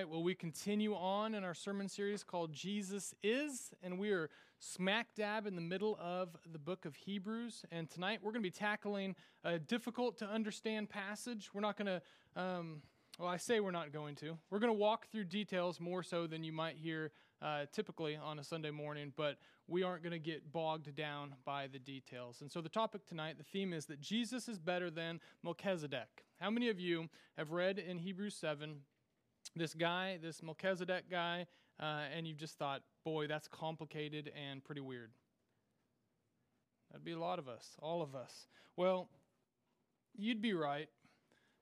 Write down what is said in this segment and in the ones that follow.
right, well, we continue on in our sermon series called Jesus Is, and we are smack dab in the middle of the book of Hebrews. And tonight we're going to be tackling a difficult to understand passage. We're not going to, um, well, I say we're not going to. We're going to walk through details more so than you might hear uh, typically on a Sunday morning, but we aren't going to get bogged down by the details. And so the topic tonight, the theme is that Jesus is better than Melchizedek. How many of you have read in Hebrews 7 this guy, this Melchizedek guy, uh, and you've just thought, boy, that's complicated and pretty weird. That'd be a lot of us, all of us. Well, you'd be right.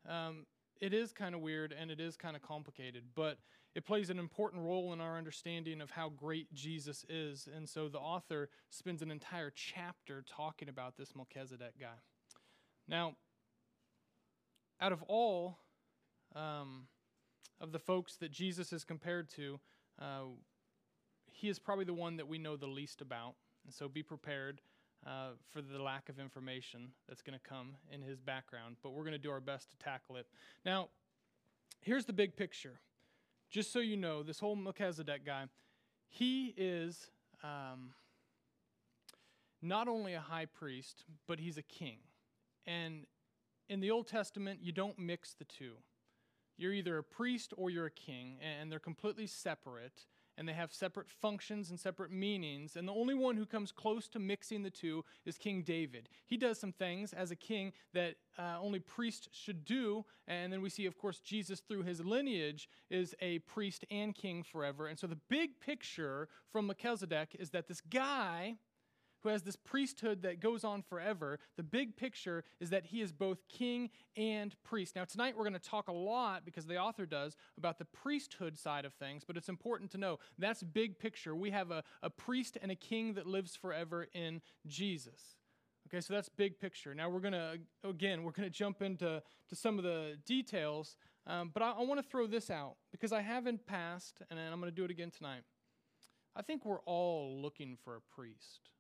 Um, it is kind of weird and it is kind of complicated, but it plays an important role in our understanding of how great Jesus is. And so the author spends an entire chapter talking about this Melchizedek guy. Now, out of all um, of the folks that Jesus is compared to, uh, he is probably the one that we know the least about. And so be prepared uh, for the lack of information that's going to come in his background. But we're going to do our best to tackle it. Now, here's the big picture. Just so you know, this whole Melchizedek guy, he is um, not only a high priest, but he's a king. And in the Old Testament, you don't mix the two. You're either a priest or you're a king, and they're completely separate, and they have separate functions and separate meanings. And the only one who comes close to mixing the two is King David. He does some things as a king that uh, only priests should do. And then we see, of course, Jesus through his lineage is a priest and king forever. And so the big picture from Melchizedek is that this guy who has this priesthood that goes on forever, the big picture is that he is both king and priest. Now, tonight we're going to talk a lot, because the author does, about the priesthood side of things, but it's important to know that's big picture. We have a, a priest and a king that lives forever in Jesus. Okay, so that's big picture. Now we're going to, again, we're going to jump into to some of the details, um, but I, I want to throw this out because I haven't passed, and I'm going to do it again tonight. I think we're all looking for a priest.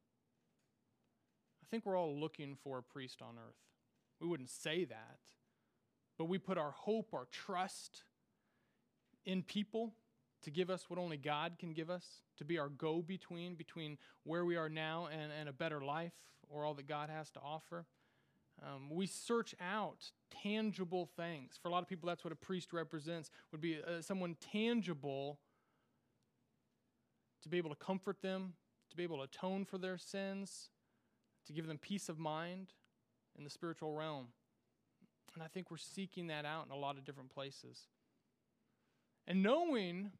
I think we're all looking for a priest on earth. We wouldn't say that, but we put our hope, our trust in people to give us what only God can give us, to be our go between, between where we are now and, and a better life or all that God has to offer. Um, we search out tangible things. For a lot of people, that's what a priest represents, would be uh, someone tangible to be able to comfort them, to be able to atone for their sins, to give them peace of mind in the spiritual realm. And I think we're seeking that out in a lot of different places. And knowing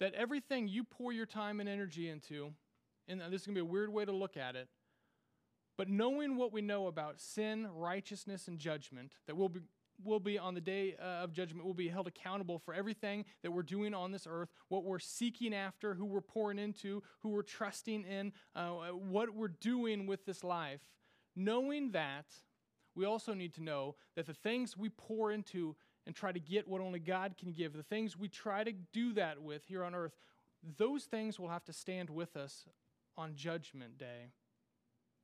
that everything you pour your time and energy into, and this is going to be a weird way to look at it, but knowing what we know about sin, righteousness, and judgment, that we'll be, will be on the day uh, of judgment, will be held accountable for everything that we're doing on this earth, what we're seeking after, who we're pouring into, who we're trusting in, uh, what we're doing with this life. Knowing that, we also need to know that the things we pour into and try to get what only God can give, the things we try to do that with here on earth, those things will have to stand with us on Judgment Day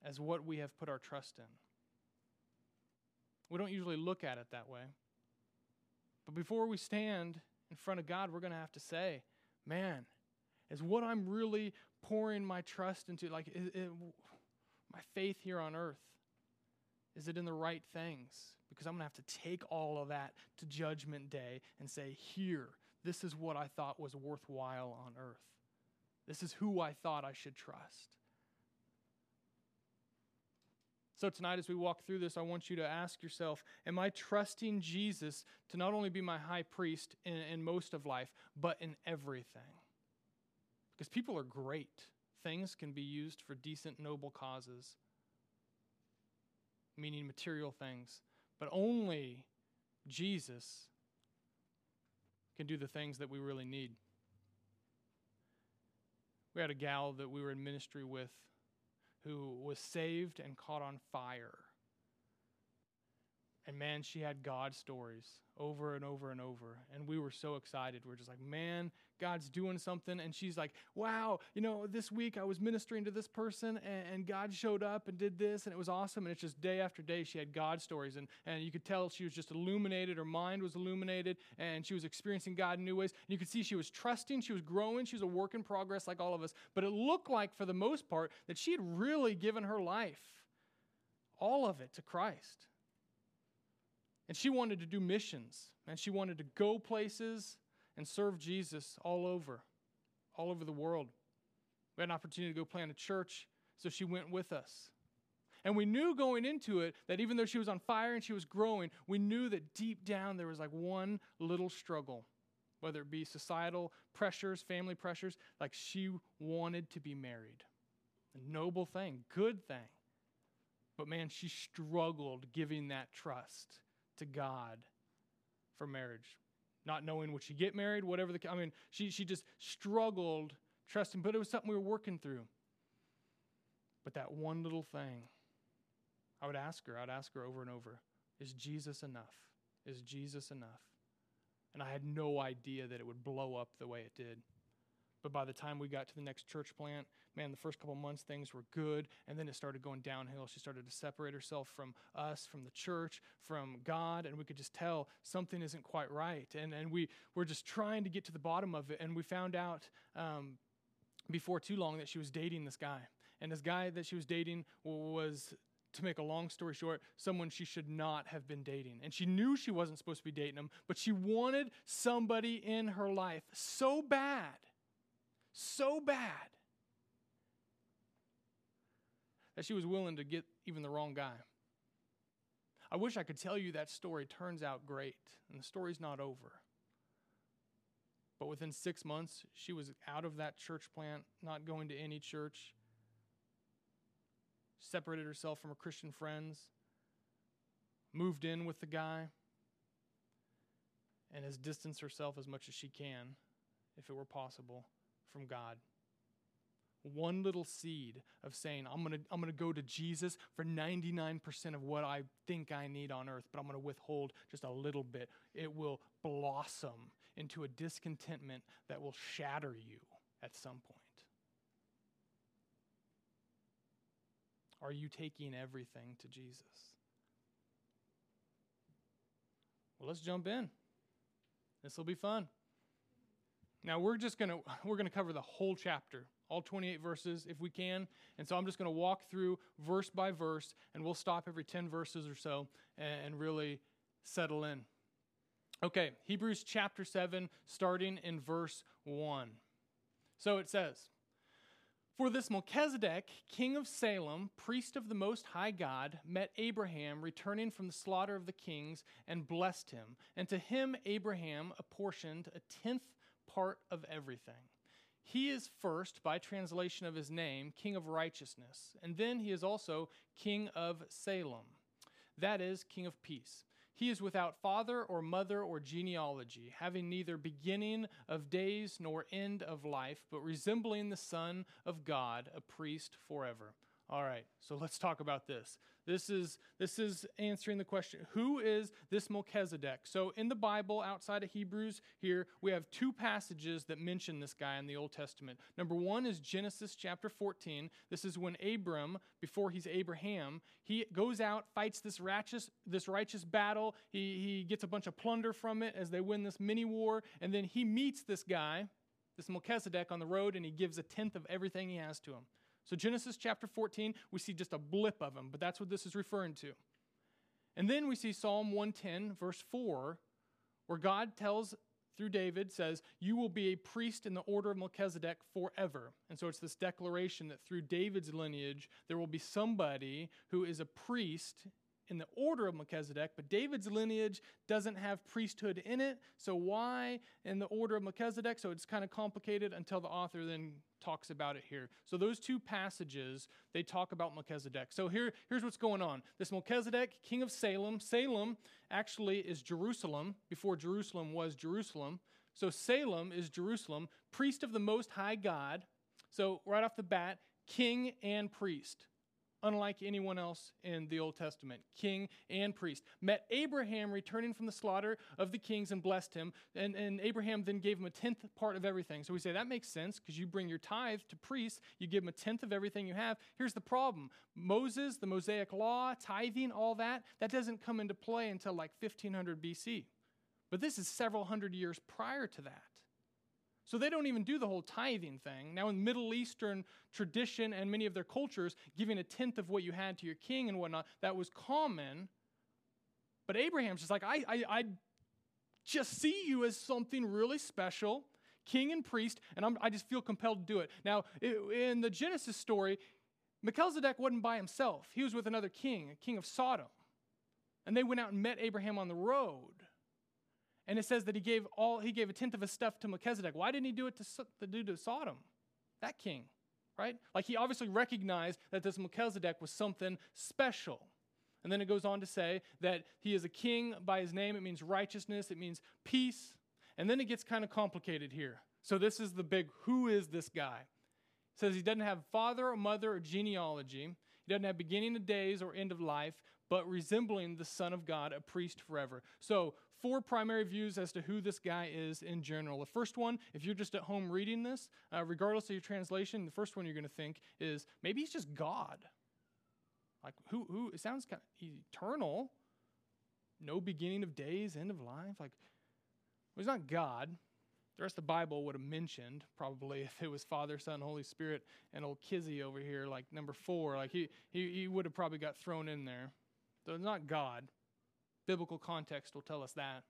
as what we have put our trust in. We don't usually look at it that way. But before we stand in front of God, we're going to have to say, man, is what I'm really pouring my trust into, like is, is, my faith here on earth, is it in the right things? Because I'm going to have to take all of that to Judgment Day and say, here, this is what I thought was worthwhile on earth. This is who I thought I should trust. So, tonight, as we walk through this, I want you to ask yourself Am I trusting Jesus to not only be my high priest in, in most of life, but in everything? Because people are great, things can be used for decent, noble causes, meaning material things, but only Jesus can do the things that we really need. We had a gal that we were in ministry with who was saved and caught on fire. And man, she had God stories over and over and over. And we were so excited. We are just like, man, God's doing something. And she's like, wow, you know, this week I was ministering to this person and, and, God showed up and did this and it was awesome. And it's just day after day she had God stories. And, and you could tell she was just illuminated. Her mind was illuminated and she was experiencing God in new ways. And you could see she was trusting, she was growing, she was a work in progress like all of us. But it looked like, for the most part, that she had really given her life, all of it, to Christ. And she wanted to do missions, and she wanted to go places and serve Jesus all over, all over the world. We had an opportunity to go plant a church, so she went with us. And we knew going into it that even though she was on fire and she was growing, we knew that deep down there was like one little struggle, whether it be societal pressures, family pressures, like she wanted to be married. A noble thing, good thing. But man, she struggled giving that trust to God for marriage. Not knowing would she get married, whatever the I mean, she she just struggled trusting, but it was something we were working through. But that one little thing, I would ask her, I'd ask her over and over, is Jesus enough? Is Jesus enough? And I had no idea that it would blow up the way it did. But by the time we got to the next church plant, man, the first couple months things were good. And then it started going downhill. She started to separate herself from us, from the church, from God. And we could just tell something isn't quite right. And, and we were just trying to get to the bottom of it. And we found out um, before too long that she was dating this guy. And this guy that she was dating was to make a long story short, someone she should not have been dating. And she knew she wasn't supposed to be dating him, but she wanted somebody in her life so bad so bad that she was willing to get even the wrong guy. I wish I could tell you that story turns out great, and the story's not over. But within six months, she was out of that church plant, not going to any church, separated herself from her Christian friends, moved in with the guy, and has distanced herself as much as she can, if it were possible, from God. One little seed of saying, I'm going to I'm going to go to Jesus for 99% of what I think I need on earth, but I'm going to withhold just a little bit. It will blossom into a discontentment that will shatter you at some point. Are you taking everything to Jesus? Well, let's jump in. This will be fun. Now we're just going to we're going to cover the whole chapter, all 28 verses if we can. And so I'm just going to walk through verse by verse and we'll stop every 10 verses or so and really settle in. Okay, Hebrews chapter 7 starting in verse 1. So it says, for this Melchizedek, king of Salem, priest of the Most High God, met Abraham returning from the slaughter of the kings and blessed him. And to him Abraham apportioned a tenth part of everything. He is first, by translation of his name, King of Righteousness, and then he is also King of Salem, that is, King of Peace. He is without father or mother or genealogy, having neither beginning of days nor end of life, but resembling the Son of God, a priest forever. All right, so let's talk about this. This is this is answering the question, who is this Melchizedek? So in the Bible outside of Hebrews here, we have two passages that mention this guy in the Old Testament. Number 1 is Genesis chapter 14. This is when Abram, before he's Abraham, he goes out, fights this righteous this righteous battle. He he gets a bunch of plunder from it as they win this mini war, and then he meets this guy, this Melchizedek on the road and he gives a tenth of everything he has to him. So, Genesis chapter 14, we see just a blip of him, but that's what this is referring to. And then we see Psalm 110, verse 4, where God tells through David, says, You will be a priest in the order of Melchizedek forever. And so it's this declaration that through David's lineage, there will be somebody who is a priest in the order of Melchizedek, but David's lineage doesn't have priesthood in it. So, why in the order of Melchizedek? So, it's kind of complicated until the author then talks about it here. So those two passages, they talk about Melchizedek. So here, here's what's going on. This Melchizedek, king of Salem, Salem actually is Jerusalem before Jerusalem was Jerusalem. So Salem is Jerusalem, priest of the most high God. So right off the bat, king and priest. Unlike anyone else in the Old Testament, king and priest. Met Abraham returning from the slaughter of the kings and blessed him. And, and Abraham then gave him a tenth part of everything. So we say that makes sense because you bring your tithe to priests, you give them a tenth of everything you have. Here's the problem Moses, the Mosaic law, tithing, all that, that doesn't come into play until like 1500 BC. But this is several hundred years prior to that. So they don't even do the whole tithing thing. Now, in Middle Eastern tradition and many of their cultures, giving a tenth of what you had to your king and whatnot, that was common. But Abraham's just like, I, I, I just see you as something really special, king and priest, and I'm, i just feel compelled to do it. Now, in the Genesis story, Melchizedek wasn't by himself, he was with another king, a king of Sodom. And they went out and met Abraham on the road. And it says that he gave all he gave a tenth of his stuff to Melchizedek. Why didn't he do it to the dude to Sodom? That king, right? Like he obviously recognized that this Melchizedek was something special. And then it goes on to say that he is a king by his name. It means righteousness, it means peace. And then it gets kind of complicated here. So this is the big who is this guy? It says he doesn't have father or mother or genealogy. He doesn't have beginning of days or end of life, but resembling the Son of God, a priest forever. So four primary views as to who this guy is in general. The first one, if you're just at home reading this, uh, regardless of your translation, the first one you're going to think is maybe he's just God. Like who? Who? It sounds kind of eternal. No beginning of days, end of life. Like well, he's not God. The rest of the Bible would have mentioned probably if it was Father, Son, Holy Spirit, and old Kizzy over here, like number four. Like he he, he would have probably got thrown in there. So it's not God. Biblical context will tell us that.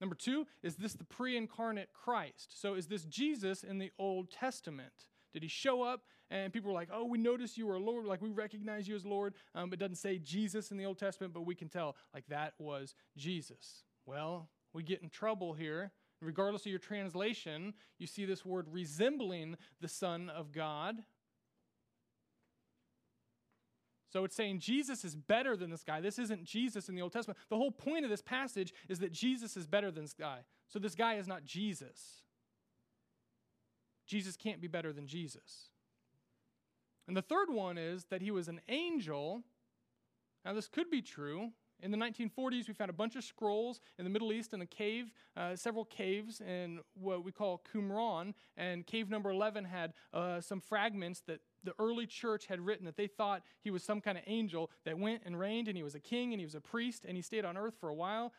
Number two, is this the pre incarnate Christ? So is this Jesus in the Old Testament? Did he show up and people were like, oh, we notice you are Lord, like we recognize you as Lord? Um, it doesn't say Jesus in the Old Testament, but we can tell, like that was Jesus. Well, we get in trouble here. Regardless of your translation, you see this word resembling the Son of God. So it's saying Jesus is better than this guy. This isn't Jesus in the Old Testament. The whole point of this passage is that Jesus is better than this guy. So this guy is not Jesus. Jesus can't be better than Jesus. And the third one is that he was an angel. Now, this could be true. In the 1940s, we found a bunch of scrolls in the Middle East in a cave, uh, several caves in what we call Qumran. And cave number 11 had uh, some fragments that the early church had written that they thought he was some kind of angel that went and reigned, and he was a king, and he was a priest, and he stayed on earth for a while.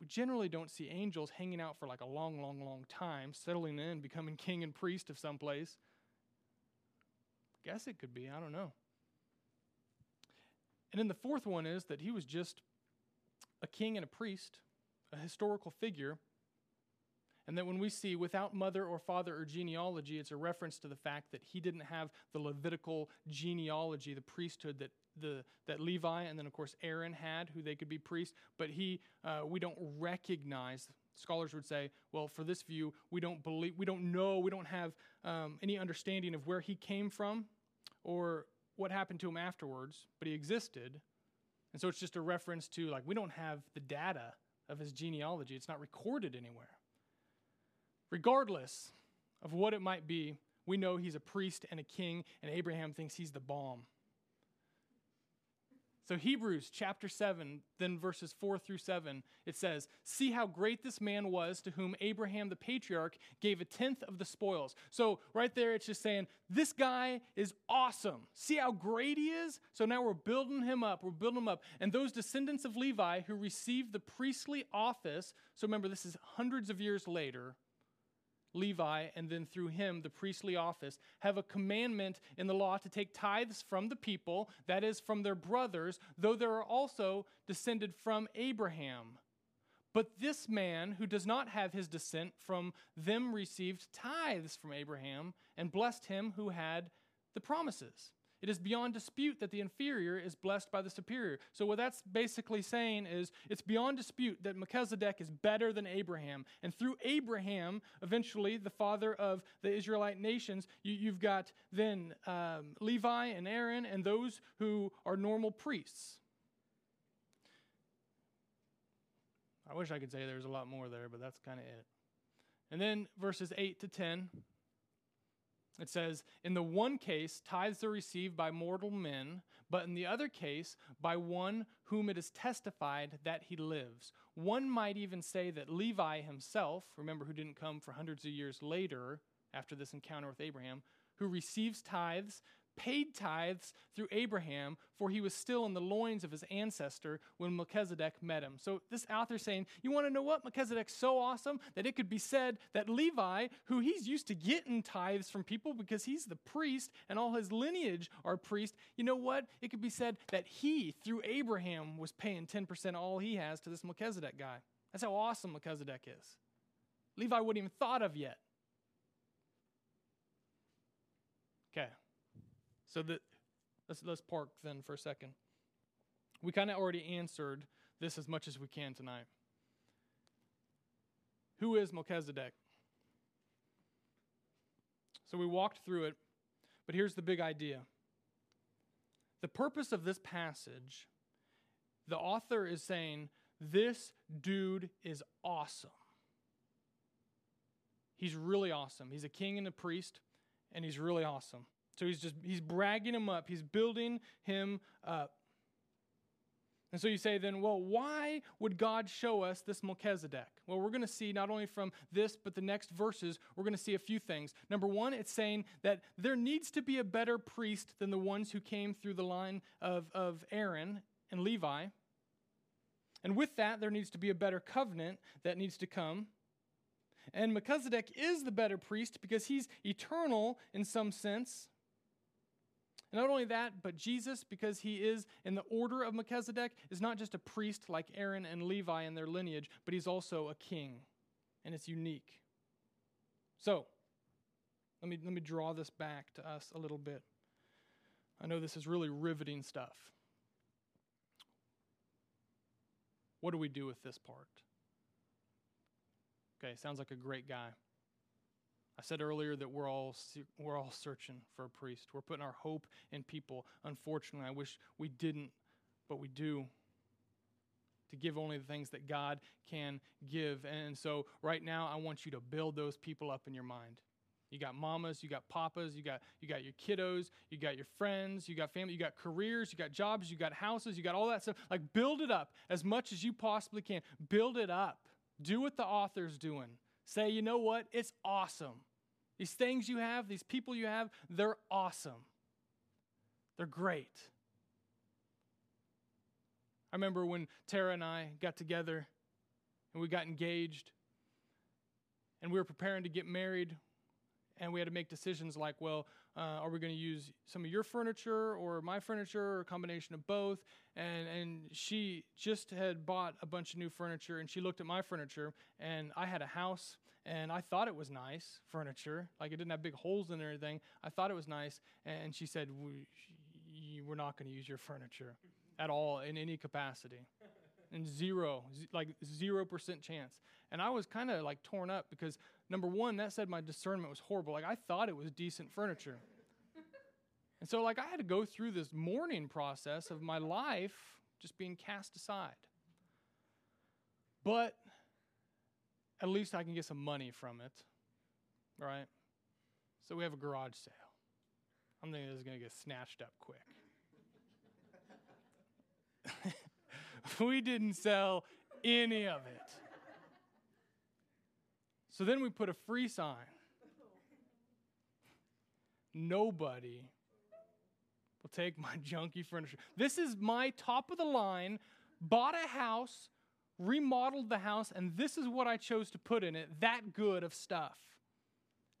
We generally don't see angels hanging out for like a long, long, long time, settling in, becoming king and priest of some place. Guess it could be, I don't know. And then the fourth one is that he was just a king and a priest, a historical figure. And that when we see without mother or father or genealogy, it's a reference to the fact that he didn't have the Levitical genealogy, the priesthood that the that Levi and then of course Aaron had, who they could be priests. But he, uh, we don't recognize. Scholars would say, well, for this view, we don't believe, we don't know, we don't have um, any understanding of where he came from, or what happened to him afterwards, but he existed. And so it's just a reference to, like, we don't have the data of his genealogy, it's not recorded anywhere. Regardless of what it might be, we know he's a priest and a king, and Abraham thinks he's the bomb. So, Hebrews chapter 7, then verses 4 through 7, it says, See how great this man was to whom Abraham the patriarch gave a tenth of the spoils. So, right there, it's just saying, This guy is awesome. See how great he is? So now we're building him up. We're building him up. And those descendants of Levi who received the priestly office, so remember, this is hundreds of years later, Levi, and then through him, the priestly office, have a commandment in the law to take tithes from the people, that is, from their brothers, though they are also descended from Abraham. But this man who does not have his descent from them received tithes from Abraham and blessed him who had the promises. It is beyond dispute that the inferior is blessed by the superior. So, what that's basically saying is it's beyond dispute that Melchizedek is better than Abraham. And through Abraham, eventually, the father of the Israelite nations, you, have got then um, Levi and Aaron and those who are normal priests. I wish I could say there's a lot more there, but that's kind of it. And then verses 8 to 10 It says, In the one case, tithes are received by mortal men, but in the other case, by one whom it is testified that he lives. One might even say that Levi himself, remember who didn't come for hundreds of years later after this encounter with Abraham, who receives tithes paid tithes through Abraham, for he was still in the loins of his ancestor when Melchizedek met him. So this author saying, you want to know what? Melchizedek's so awesome that it could be said that Levi, who he's used to getting tithes from people because he's the priest and all his lineage are priests, you know what? It could be said that he, through Abraham, was paying 10% all he has to this Melchizedek guy. That's how awesome Melchizedek is. Levi wouldn't even thought of yet. Okay. So let's let's park then for a second. We kind of already answered this as much as we can tonight. Who is Melchizedek? So we walked through it, but here's the big idea. The purpose of this passage, the author is saying, this dude is awesome. He's really awesome. He's a king and a priest, and he's really awesome. So he's just he's bragging him up. He's building him up. And so you say then, well, why would God show us this Melchizedek? Well, we're going to see not only from this, but the next verses, we're going to see a few things. Number one, it's saying that there needs to be a better priest than the ones who came through the line of, of Aaron and Levi. And with that, there needs to be a better covenant that needs to come. And Melchizedek is the better priest because he's eternal in some sense. And not only that, but Jesus, because he is in the order of Melchizedek, is not just a priest like Aaron and Levi in their lineage, but he's also a king. And it's unique. So, let me, let me draw this back to us a little bit. I know this is really riveting stuff. What do we do with this part? Okay, sounds like a great guy. I said earlier that we're all we're all searching for a priest. We're putting our hope in people. Unfortunately, I wish we didn't, but we do. To give only the things that God can give. And so right now I want you to build those people up in your mind. You got mamas, you got papas, you got you got your kiddos, you got your friends, you got family, you got careers, you got jobs, you got houses, you got all that stuff. Like build it up as much as you possibly can. Build it up. Do what the author's doing. Say, you know what? It's awesome. These things you have, these people you have, they're awesome. They're great. I remember when Tara and I got together and we got engaged and we were preparing to get married and we had to make decisions like, well, uh, are we going to use some of your furniture or my furniture or a combination of both? And, and she just had bought a bunch of new furniture and she looked at my furniture and I had a house and I thought it was nice furniture. Like it didn't have big holes in it or anything. I thought it was nice. And she said, We're not going to use your furniture at all in any capacity. And zero, like 0% chance. And I was kind of like torn up because number one, that said my discernment was horrible. Like I thought it was decent furniture. and so, like, I had to go through this mourning process of my life just being cast aside. But at least I can get some money from it, right? So we have a garage sale. I'm thinking this is going to get snatched up quick. we didn't sell any of it. So then we put a free sign. Nobody will take my junky furniture. This is my top of the line, bought a house remodeled the house, and this is what I chose to put in it that good of stuff.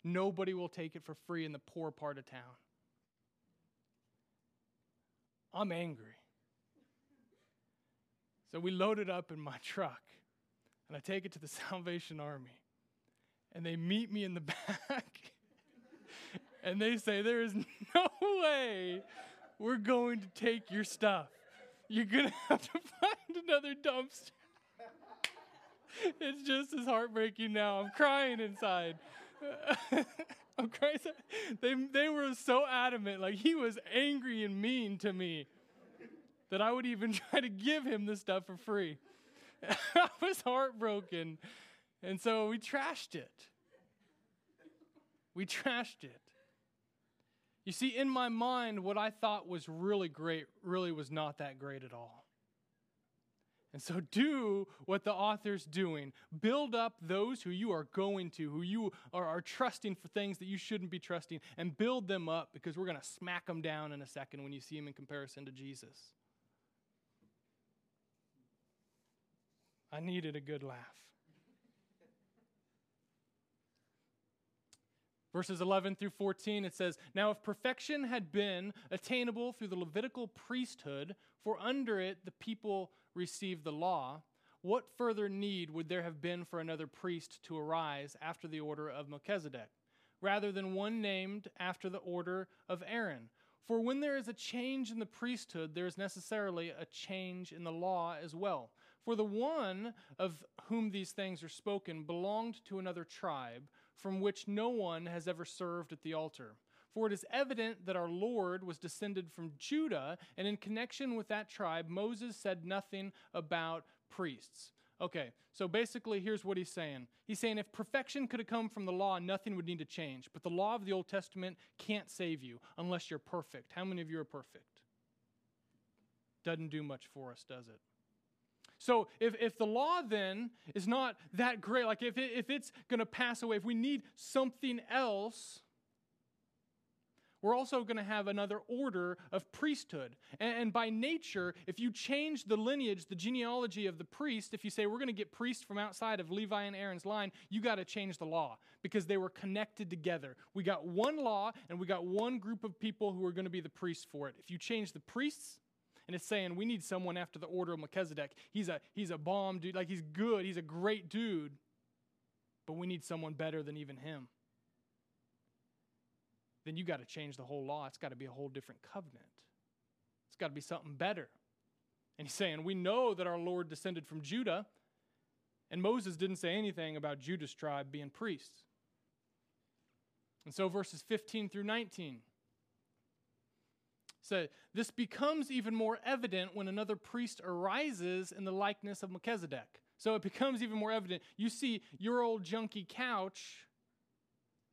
Nobody will take it for free in the poor part of town. I'm angry. So we load it up in my truck, and I take it to the Salvation Army. And they meet me in the back, and they say, There is no way we're going to take your stuff. You're going to have to find another dumpster it's just as heartbreaking now. I'm crying inside. I'm crying. They, they were so adamant. Like, he was angry and mean to me that I would even try to give him the stuff for free. I was heartbroken. And so we trashed it. We trashed it. You see, in my mind, what I thought was really great really was not that great at all. And so do what the author's doing. Build up those who you are going to, who you are, are trusting for things that you shouldn't be trusting, and build them up because we're going to smack them down in a second when you see them in comparison to Jesus. I needed a good laugh. Verses 11 through 14, it says, Now if perfection had been attainable through the Levitical priesthood, for under it the people received the law, what further need would there have been for another priest to arise after the order of Melchizedek, rather than one named after the order of Aaron? For when there is a change in the priesthood, there is necessarily a change in the law as well. For the one of whom these things are spoken belonged to another tribe, from which no one has ever served at the altar. For it is evident that our Lord was descended from Judah, and in connection with that tribe, Moses said nothing about priests. Okay, so basically, here's what he's saying. He's saying if perfection could have come from the law, nothing would need to change. But the law of the Old Testament can't save you unless you're perfect. How many of you are perfect? Doesn't do much for us, does it? So if, if the law then is not that great, like if, it, if it's going to pass away, if we need something else, we're also going to have another order of priesthood. And, and, by nature, if you change the lineage, the genealogy of the priest, if you say we're going to get priests from outside of Levi and Aaron's line, you got to change the law because they were connected together. We got one law and we got one group of people who are going to be the priests for it. If you change the priests, and it's saying we need someone after the order of Melchizedek. He's a he's a bomb dude, like he's good, he's a great dude, but we need someone better than even him then you got to change the whole law. It's got to be a whole different covenant. It's got to be something better. And he's saying, We know that our Lord descended from Judah, and Moses didn't say anything about Judah's tribe being priests. And so verses 15 through 19 say, This becomes even more evident when another priest arises in the likeness of Melchizedek. So it becomes even more evident. You see your old junky couch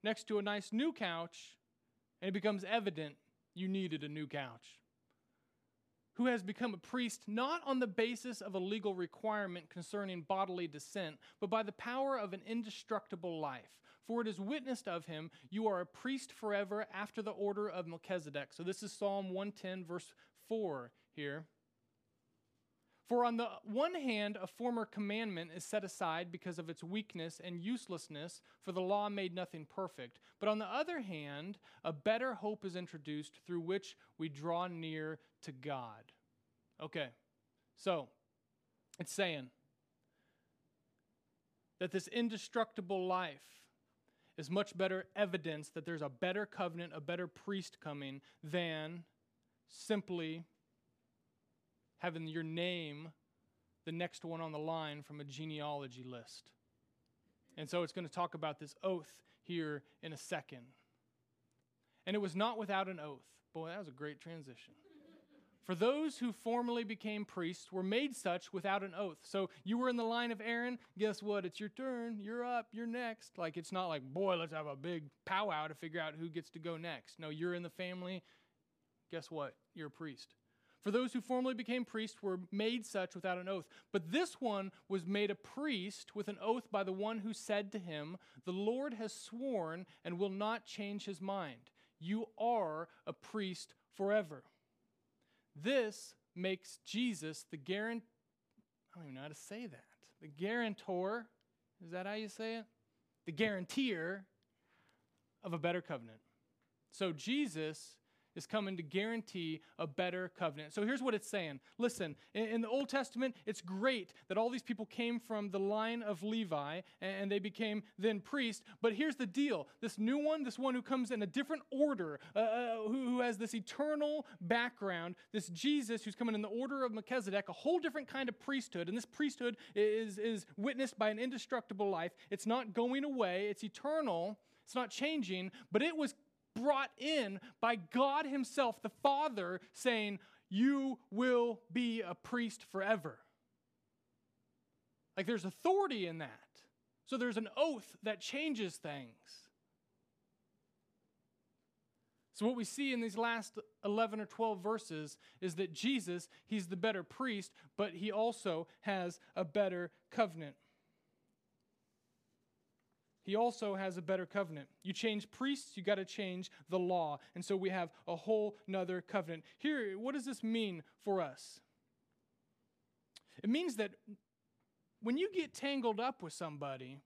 next to a nice new couch, and it becomes evident you needed a new couch. Who has become a priest not on the basis of a legal requirement concerning bodily descent, but by the power of an indestructible life. For it is witnessed of him, you are a priest forever after the order of Melchizedek. So this is Psalm 110, verse 4 here. For on the one hand, a former commandment is set aside because of its weakness and uselessness, for the law made nothing perfect. But on the other hand, a better hope is introduced through which we draw near to God. Okay, so it's saying that this indestructible life is much better evidence that there's a better covenant, a better priest coming than simply having your name the next one on the line from a genealogy list. And so it's going to talk about this oath here in a second. And it was not without an oath. Boy, that was a great transition. For those who formerly became priests were made such without an oath. So you were in the line of Aaron, guess what? It's your turn. You're up. You're next. Like it's not like, boy, let's have a big powwow to figure out who gets to go next. No, you're in the family. Guess what? You're a priest. For those who formerly became priests were made such without an oath. But this one was made a priest with an oath by the one who said to him, The Lord has sworn and will not change his mind. You are a priest forever. This makes Jesus the guarant I don't even know how to say that. The guarantor, is that how you say it? The guarantor of a better covenant. So Jesus is coming to guarantee a better covenant. So here's what it's saying. Listen, in, the Old Testament, it's great that all these people came from the line of Levi and, and they became then priests. But here's the deal this new one, this one who comes in a different order, uh, uh, who, who has this eternal background, this Jesus who's coming in the order of Melchizedek, a whole different kind of priesthood. And this priesthood is, is witnessed by an indestructible life. It's not going away, it's eternal. It's not changing, but it was brought in by God Himself, the Father, saying, You will be a priest forever. Like there's authority in that. So there's an oath that changes things. So, what we see in these last 11 or 12 verses is that Jesus, he's the better priest, but he also has a better covenant. He also has a better covenant. You change priests, you got to change the law. And so we have a whole nother covenant. Here, what does this mean for us? It means that when you get tangled up with somebody,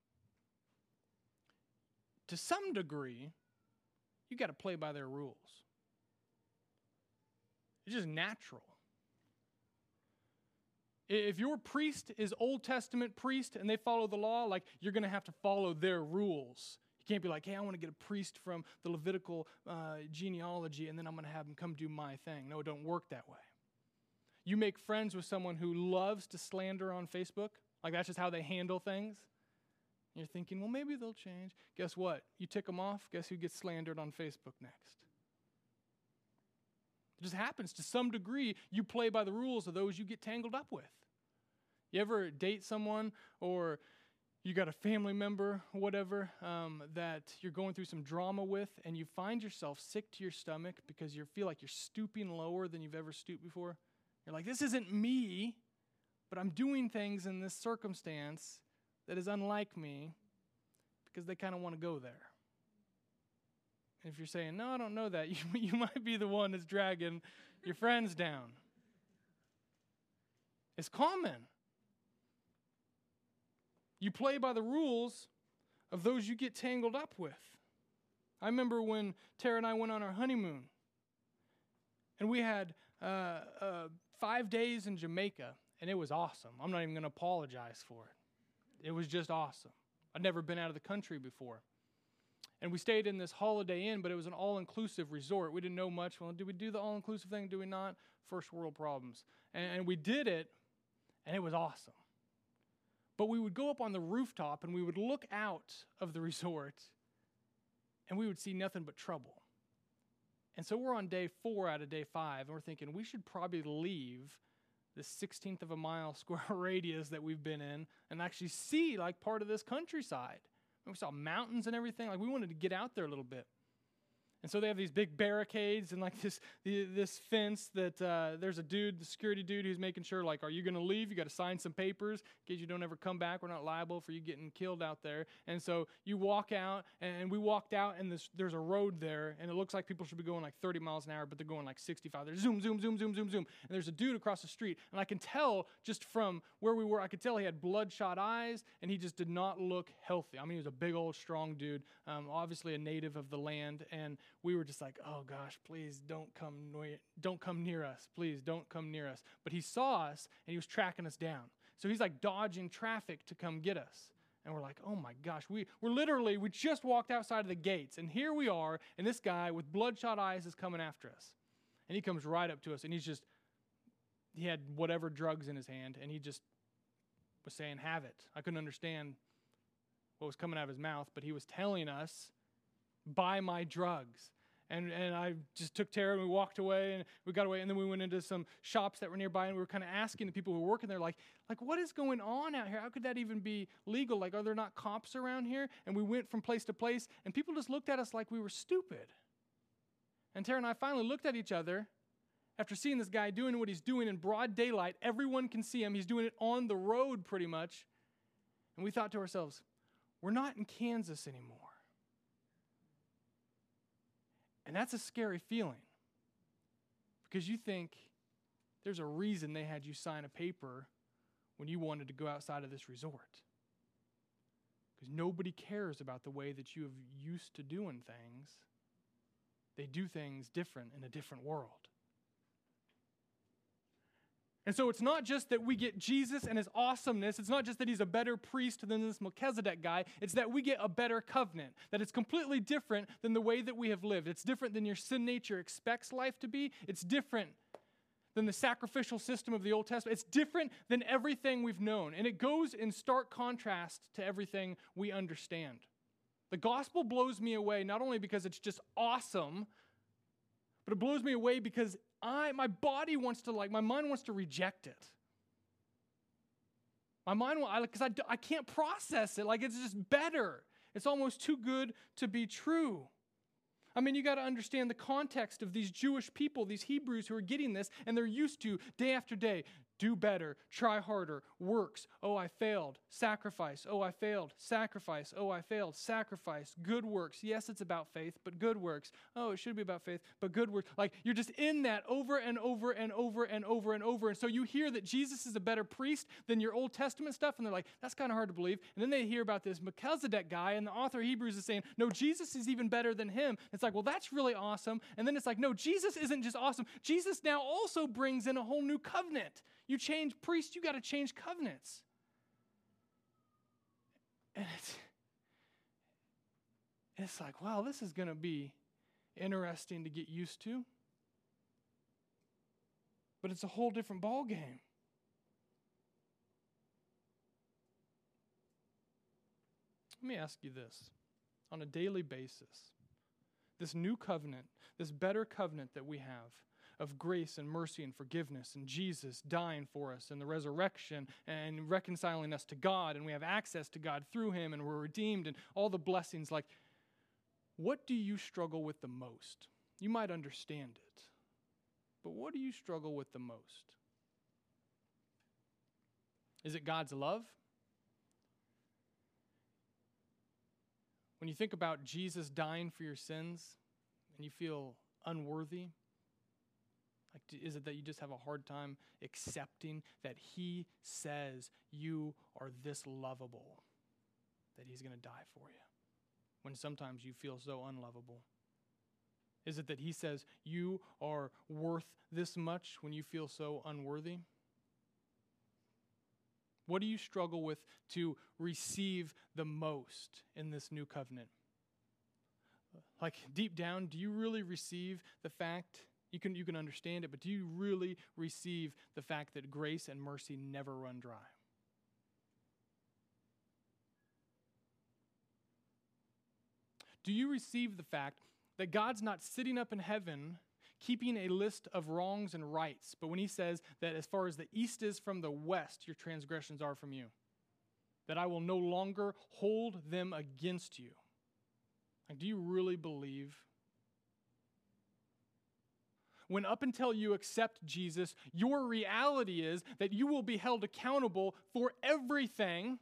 to some degree, you got to play by their rules. It's just natural. If your priest is Old Testament priest and they follow the law, like you're going to have to follow their rules. You can't be like, hey, I want to get a priest from the Levitical uh, genealogy and then I'm going to have him come do my thing. No, it don't work that way. You make friends with someone who loves to slander on Facebook, like that's just how they handle things. You're thinking, well, maybe they'll change. Guess what? You tick them off, guess who gets slandered on Facebook next? It just happens to some degree. You play by the rules of those you get tangled up with. You ever date someone or you got a family member, whatever, um, that you're going through some drama with, and you find yourself sick to your stomach because you feel like you're stooping lower than you've ever stooped before? You're like, this isn't me, but I'm doing things in this circumstance that is unlike me because they kind of want to go there. And if you're saying, no, I don't know that, you, you might be the one that's dragging your friends down. It's common. You play by the rules of those you get tangled up with. I remember when Tara and I went on our honeymoon, and we had uh, uh, five days in Jamaica, and it was awesome. I'm not even going to apologize for it. It was just awesome. I'd never been out of the country before. And we stayed in this Holiday Inn, but it was an all inclusive resort. We didn't know much. Well, do we do the all inclusive thing? Do we not? First world problems. And, and we did it, and it was awesome. But we would go up on the rooftop and we would look out of the resort, and we would see nothing but trouble. And so we're on day four out of day five, and we're thinking we should probably leave the 16th of a mile square radius that we've been in and actually see like part of this countryside. We saw mountains and everything. Like we wanted to get out there a little bit. And so they have these big barricades and like this this fence that uh, there's a dude, the security dude, who's making sure like, are you going to leave? You got to sign some papers in case you don't ever come back. We're not liable for you getting killed out there. And so you walk out, and we walked out, and this, there's a road there, and it looks like people should be going like 30 miles an hour, but they're going like 65. They're zoom, zoom, zoom, zoom, zoom, zoom. And there's a dude across the street, and I can tell just from where we were, I could tell he had bloodshot eyes, and he just did not look healthy. I mean, he was a big old strong dude, um, obviously a native of the land, and we were just like, oh gosh, please don't come near, don't come near us. Please don't come near us. But he saw us and he was tracking us down. So he's like dodging traffic to come get us. And we're like, oh my gosh, we, we're literally, we just walked outside of the gates, and here we are, and this guy with bloodshot eyes is coming after us. And he comes right up to us, and he's just, he had whatever drugs in his hand, and he just was saying, have it. I couldn't understand what was coming out of his mouth, but he was telling us, buy my drugs. And, and I just took Tara and we walked away and we got away. And then we went into some shops that were nearby and we were kind of asking the people who were working there, like, like, what is going on out here? How could that even be legal? Like, are there not cops around here? And we went from place to place and people just looked at us like we were stupid. And Tara and I finally looked at each other after seeing this guy doing what he's doing in broad daylight. Everyone can see him. He's doing it on the road pretty much. And we thought to ourselves, we're not in Kansas anymore. And that's a scary feeling because you think there's a reason they had you sign a paper when you wanted to go outside of this resort. Because nobody cares about the way that you have used to doing things. They do things different in a different world. And so it's not just that we get Jesus and his awesomeness. It's not just that he's a better priest than this Melchizedek guy. It's that we get a better covenant, that it's completely different than the way that we have lived. It's different than your sin nature expects life to be. It's different than the sacrificial system of the Old Testament. It's different than everything we've known. And it goes in stark contrast to everything we understand. The gospel blows me away not only because it's just awesome, but it blows me away because I, my body wants to like, my mind wants to reject it. My mind, because I, I, I can't process it. Like it's just better. It's almost too good to be true. I mean, you got to understand the context of these Jewish people, these Hebrews who are getting this, and they're used to day after day do better, try harder, works. Oh, I failed. Sacrifice. Oh, I failed. Sacrifice. Oh, I failed. Sacrifice. Good works. Yes, it's about faith, but good works. Oh, it should be about faith, but good works. Like you're just in that over and over and over and over and over. And so you hear that Jesus is a better priest than your Old Testament stuff, and they're like, that's kind of hard to believe. And then they hear about this Melchizedek guy, and the author of Hebrews is saying, no, Jesus is even better than him. It's like, well, that's really awesome. And then it's like, no, Jesus isn't just awesome. Jesus now also brings in a whole new covenant. You change priests, you got to change covenants. And it's, it's like, wow, this is going to be interesting to get used to. But it's a whole different ball game. Let me ask you this on a daily basis. This new covenant, this better covenant that we have, of grace and mercy and forgiveness and Jesus dying for us and the resurrection and reconciling us to God and we have access to God through him and we're redeemed and all the blessings like what do you struggle with the most? You might understand it. But what do you struggle with the most? Is it God's love? When you think about Jesus dying for your sins and you feel unworthy, like, is it that you just have a hard time accepting that He says you are this lovable, that He's going to die for you, when sometimes you feel so unlovable? Is it that He says you are worth this much when you feel so unworthy? What do you struggle with to receive the most in this new covenant? Like deep down, do you really receive the fact you can, you can understand it, but do you really receive the fact that grace and mercy never run dry? Do you receive the fact that God's not sitting up in heaven keeping a list of wrongs and rights, but when He says that as far as the east is from the west, your transgressions are from you, that I will no longer hold them against you? Like, do you really believe when up until you accept Jesus, your reality is that you will be held accountable for everything.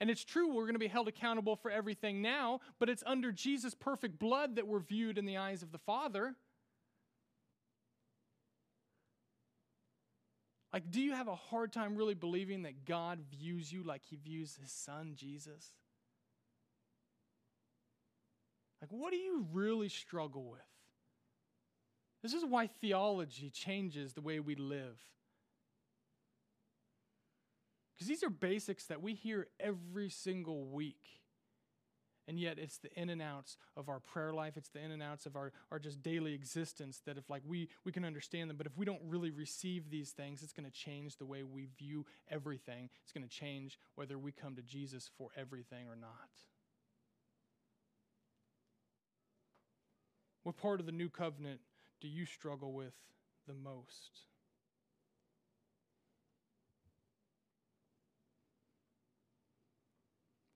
And it's true, we're going to be held accountable for everything now, but it's under Jesus' perfect blood that we're viewed in the eyes of the Father. Like, do you have a hard time really believing that God views you like he views his son, Jesus? Like, what do you really struggle with? This is why theology changes the way we live. Because these are basics that we hear every single week. And yet it's the in and outs of our prayer life, it's the in and outs of our, our just daily existence that if like we, we can understand them, but if we don't really receive these things, it's going to change the way we view everything. It's going to change whether we come to Jesus for everything or not. What part of the new covenant do you struggle with the most?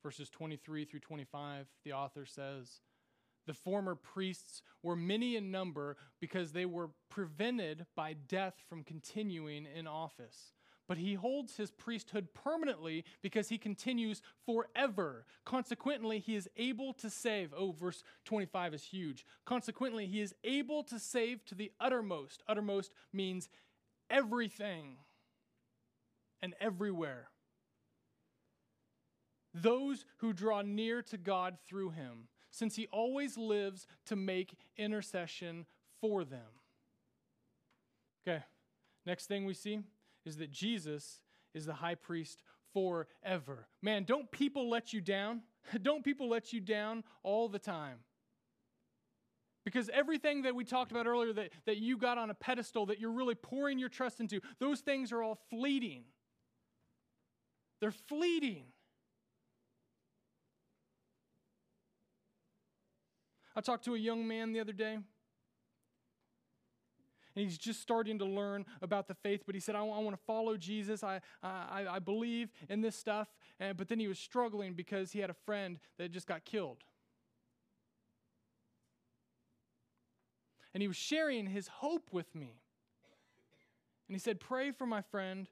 Verses 23 through 25, the author says, The former priests were many in number because they were prevented by death from continuing in office but he holds his priesthood permanently because he continues forever. Consequently, he is able to save. Oh, verse 25 is huge. Consequently, he is able to save to the uttermost. Uttermost means everything and everywhere. Those who draw near to God through him, since he always lives to make intercession for them. Okay, next thing we see is that Jesus is the high priest forever. Man, don't people let you down? don't people let you down all the time? Because everything that we talked about earlier that, that you got on a pedestal, that you're really pouring your trust into, those things are all fleeting. They're fleeting. I talked to a young man the other day and he's just starting to learn about the faith. But he said, I, want to follow Jesus. I, I, I believe in this stuff. And, but then he was struggling because he had a friend that just got killed. and he was sharing his hope with me. And he said, Pray for my friend.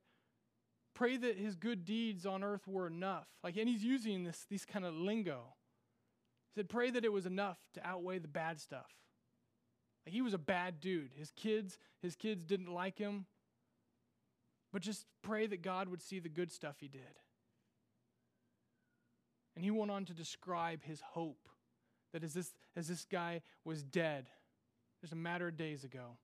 Pray that his good deeds on earth were enough. Like, and he's using this, these kind of lingo. He said, Pray that it was enough to outweigh the bad stuff. Like, he was a bad dude. His kids, his kids didn't like him. But just pray that God would see the good stuff he did. And he went on to describe his hope that as this, as this guy was dead, just a matter of days ago,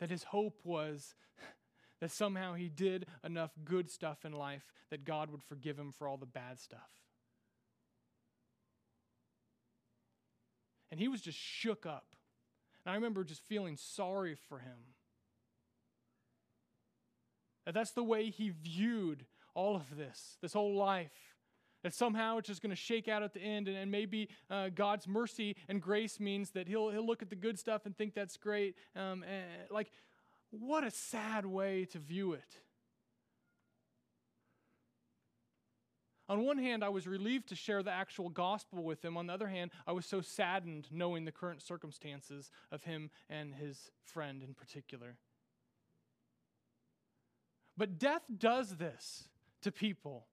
that his hope was that somehow he did enough good stuff in life that God would forgive him for all the bad stuff. And he was just shook up. And I remember just feeling sorry for him. That that's the way he viewed all of this, this whole life. That somehow it's just going to shake out at the end, and, and maybe uh, God's mercy and grace means that he'll, he'll look at the good stuff and think that's great. Um, and, like, what a sad way to view it. On one hand, I was relieved to share the actual gospel with him. On the other hand, I was so saddened knowing the current circumstances of him and his friend in particular. But death does this to people.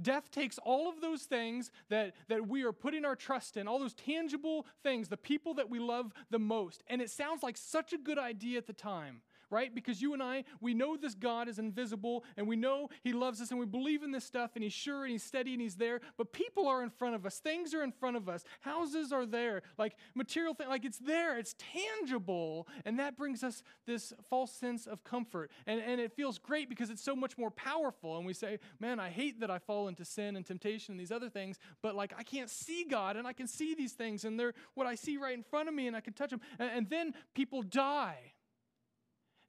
Death takes all of those things that, that we are putting our trust in, all those tangible things, the people that we love the most. And it sounds like such a good idea at the time right? Because you and I, we know this God is invisible and we know He loves us and we believe in this stuff and He's sure and He's steady and He's there. But people are in front of us, things are in front of us, houses are there, like material things, like it's there, it's tangible. And that brings us this false sense of comfort. And, and it feels great because it's so much more powerful. And we say, man, I hate that I fall into sin and temptation and these other things, but like I can't see God and I can see these things and they're what I see right in front of me and I can touch them. and, and then people die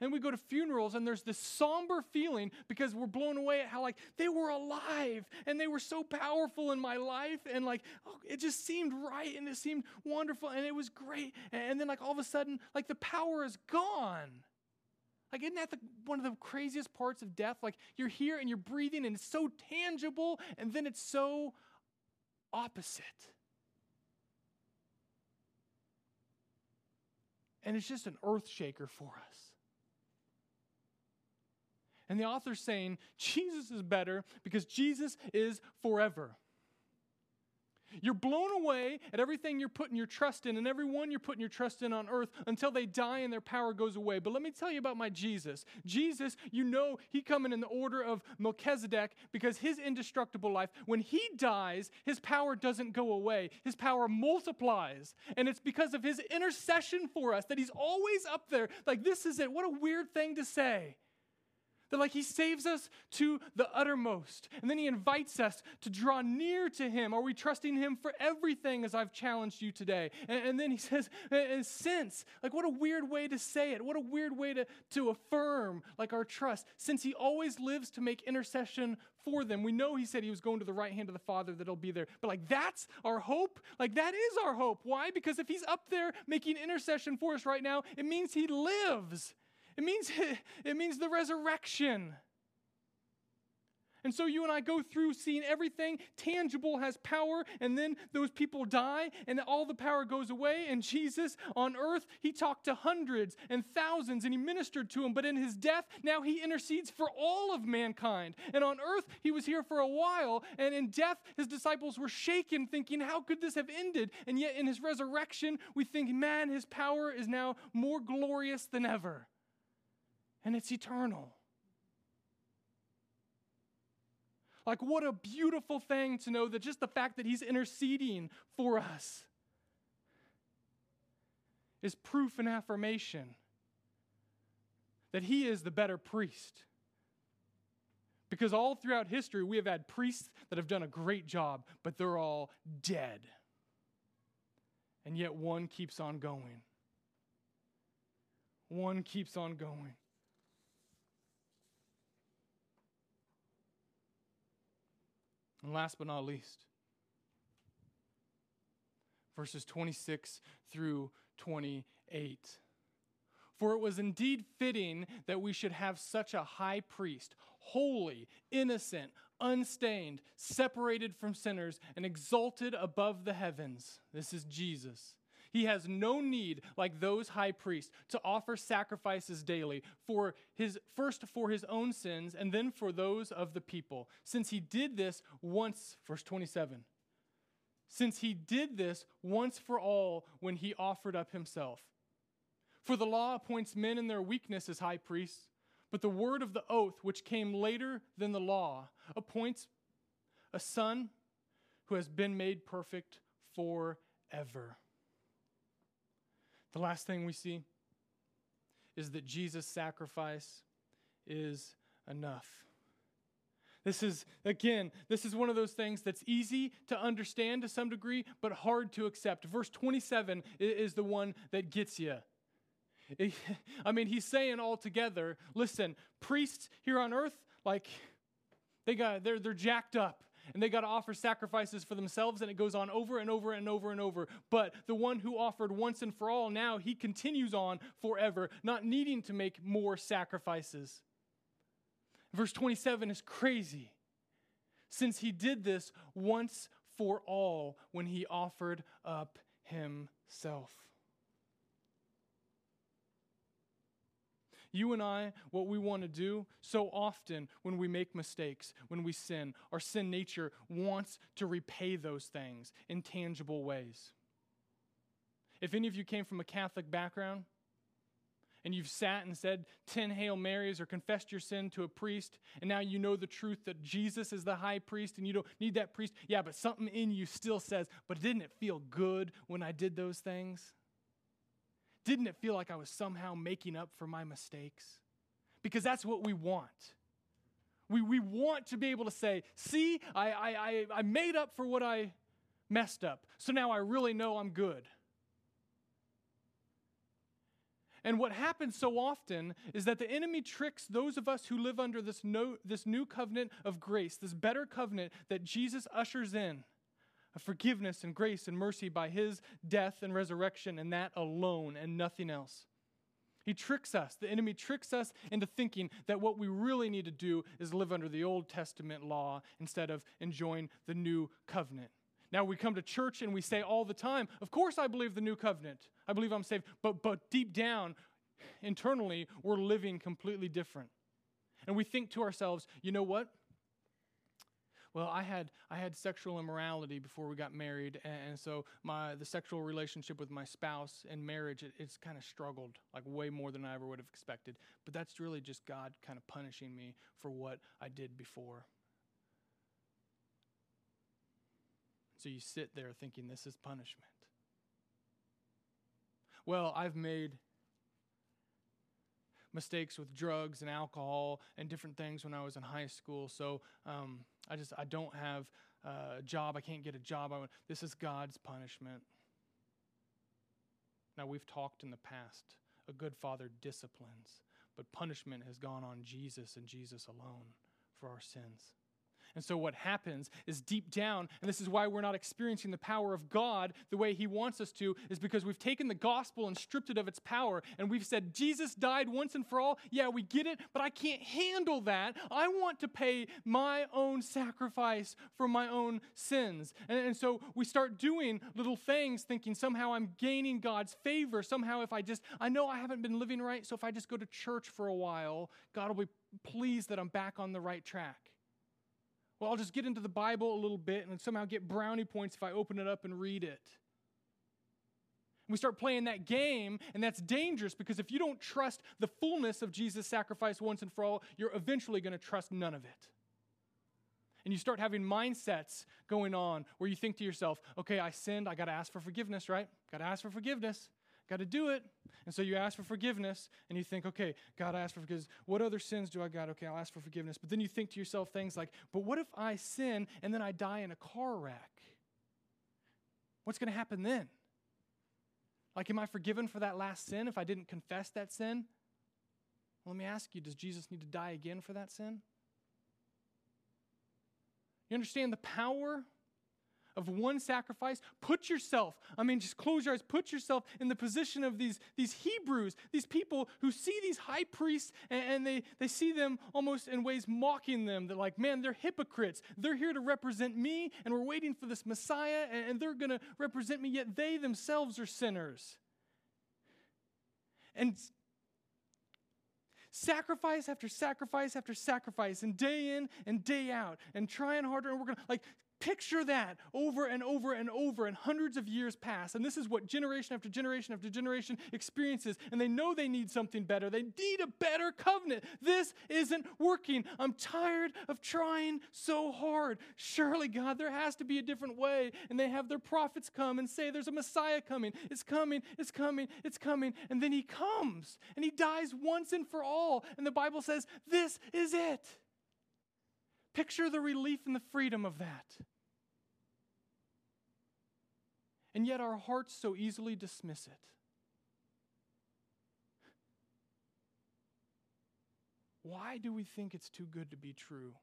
and we go to funerals and there's this somber feeling because we're blown away at how like they were alive and they were so powerful in my life and like oh, it just seemed right and it seemed wonderful and it was great and then like all of a sudden like the power is gone. Like isn't that the, one of the craziest parts of death? Like you're here and you're breathing and it's so tangible and then it's so opposite. And it's just an earth shaker for us and the author's saying Jesus is better because Jesus is forever. You're blown away at everything you're putting your trust in and everyone you're putting your trust in on earth until they die and their power goes away. But let me tell you about my Jesus. Jesus, you know, he coming in the order of Melchizedek because his indestructible life, when he dies, his power doesn't go away. His power multiplies. And it's because of his intercession for us that he's always up there. Like, this is it. What a weird thing to say. That, like, He saves us to the uttermost. And then He invites us to draw near to Him. Are we trusting Him for everything, as I've challenged you today? And, and then He says, "And since, like, what a weird way to say it. What a weird way to, to affirm, like, our trust. Since He always lives to make intercession for them. We know He said He was going to the right hand of the Father, that He'll be there. But, like, that's our hope. Like, that is our hope. Why? Because if He's up there making intercession for us right now, it means He lives. It means, it means the resurrection. And so you and I go through seeing everything tangible has power, and then those people die, and all the power goes away. And Jesus on earth, he talked to hundreds and thousands, and he ministered to them. But in his death, now he intercedes for all of mankind. And on earth, he was here for a while, and in death, his disciples were shaken, thinking, How could this have ended? And yet in his resurrection, we think, Man, his power is now more glorious than ever and it's eternal. Like, what a beautiful thing to know that just the fact that He's interceding for us is proof and affirmation that He is the better priest. Because all throughout history, we have had priests that have done a great job, but they're all dead. And yet one keeps on going. One keeps on going. And last but not least, verses 26 through 28. For it was indeed fitting that we should have such a high priest, holy, innocent, unstained, separated from sinners, and exalted above the heavens. This is Jesus He has no need, like those high priests, to offer sacrifices daily for his first for his own sins and then for those of the people, since he did this once, verse 27. Since he did this once for all when he offered up himself. For the law appoints men in their weakness as high priests, but the word of the oath, which came later than the law, appoints a son who has been made perfect forever. The last thing we see is that Jesus' sacrifice is enough. This is, again, this is one of those things that's easy to understand to some degree, but hard to accept. Verse 27 is the one that gets you. I mean, he's saying all together, listen, priests here on earth, like, they got, they're, they're jacked up and they got to offer sacrifices for themselves, and it goes on over and over and over and over. But the one who offered once and for all, now he continues on forever, not needing to make more sacrifices. Verse 27 is crazy. Since he did this once for all when he offered up himself. You and I, what we want to do so often when we make mistakes, when we sin, our sin nature wants to repay those things in tangible ways. If any of you came from a Catholic background, and you've sat and said 10 Hail Marys or confessed your sin to a priest, and now you know the truth that Jesus is the high priest and you don't need that priest. Yeah, but something in you still says, but didn't it feel good when I did those things? Didn't it feel like I was somehow making up for my mistakes? Because that's what we want. We, we want to be able to say, see, I, I, I made up for what I messed up. So now I really know I'm good. And what happens so often is that the enemy tricks those of us who live under this, no, this new covenant of grace, this better covenant that Jesus ushers in forgiveness and grace and mercy by his death and resurrection, and that alone and nothing else. He tricks us. The enemy tricks us into thinking that what we really need to do is live under the Old Testament law instead of enjoying the new covenant. Now we come to church and we say all the time, Of course, I believe the new covenant. I believe I'm saved. But, but deep down, internally, we're living completely different. And we think to ourselves, You know what? Well i had i had sexual immorality before we got married and, and so my the sexual relationship with my spouse and marriage it, it's kind of struggled like way more than i ever would have expected. But that's really just god kind of punishing me for what i did before. So you sit there thinking this is punishment. Well i've made mistakes with drugs and alcohol and different things when I was in high school. So um, I just I don't have a job. I can't get a job. I, this is God's punishment. Now we've talked in the past. A good father disciplines, but punishment has gone on Jesus and Jesus alone for our sins. And so, what happens is deep down, and this is why we're not experiencing the power of God the way He wants us to, is because we've taken the gospel and stripped it of its power. And we've said, Jesus died once and for all. Yeah, we get it, but I can't handle that. I want to pay my own sacrifice for my own sins. And, and so, we start doing little things thinking somehow I'm gaining God's favor. Somehow, if I just, I know I haven't been living right, so if I just go to church for a while, God will be pleased that I'm back on the right track well, I'll just get into the Bible a little bit and somehow get brownie points if I open it up and read it. we start playing that game, and that's dangerous because if you don't trust the fullness of Jesus' sacrifice once and for all, you're eventually going to trust none of it. And you start having mindsets going on where you think to yourself, okay, I sinned, I got to ask for forgiveness, right? Got to ask for forgiveness. Got to do it. And so you ask for forgiveness and you think, okay, God, I ask for forgiveness. What other sins do I got? Okay, I'll ask for forgiveness. But then you think to yourself things like, but what if I sin and then I die in a car wreck? What's going to happen then? Like, am I forgiven for that last sin if I didn't confess that sin? Well, let me ask you, does Jesus need to die again for that sin? You understand the power of one sacrifice. Put yourself, I mean, just close your eyes, put yourself in the position of these, these Hebrews, these people who see these high priests and, and they, they see them almost in ways mocking them. They're like, man, they're hypocrites. They're here to represent me, and we're waiting for this Messiah, and, and they're going to represent me, yet they themselves are sinners. And sacrifice after sacrifice after sacrifice, and day in and day out, and trying harder and we're gonna Like, Picture that over and over and over, and hundreds of years pass. And this is what generation after generation after generation experiences. And they know they need something better. They need a better covenant. This isn't working. I'm tired of trying so hard. Surely, God, there has to be a different way. And they have their prophets come and say, There's a Messiah coming. It's coming. It's coming. It's coming. And then he comes and he dies once and for all. And the Bible says, This is it. Picture the relief and the freedom of that. And yet our hearts so easily dismiss it. Why do we think it's too good to be true?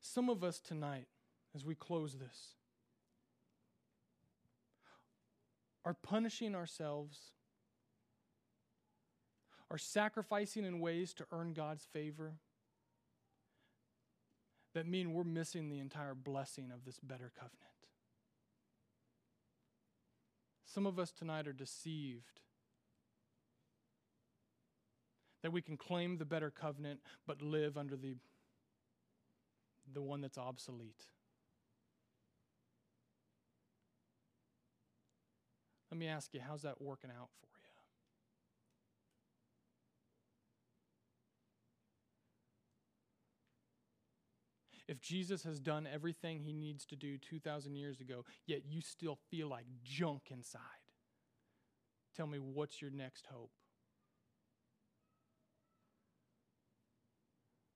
Some of us tonight, as we close this, are punishing ourselves are sacrificing in ways to earn God's favor that mean we're missing the entire blessing of this better covenant. Some of us tonight are deceived that we can claim the better covenant but live under the, the one that's obsolete. Let me ask you, how's that working out for you? if Jesus has done everything he needs to do 2,000 years ago, yet you still feel like junk inside, tell me what's your next hope?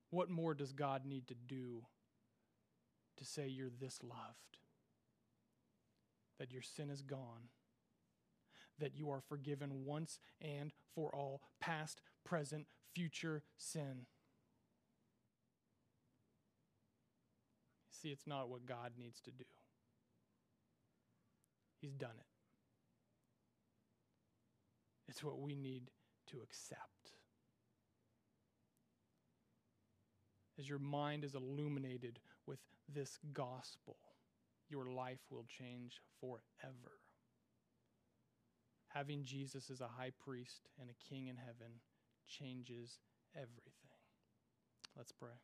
What more does God need to do to say you're this loved? That your sin is gone? That you are forgiven once and for all, past, present, future sin? See, it's not what God needs to do, He's done it. It's what we need to accept. As your mind is illuminated with this gospel, your life will change forever. Having Jesus as a high priest and a king in heaven changes everything. Let's pray.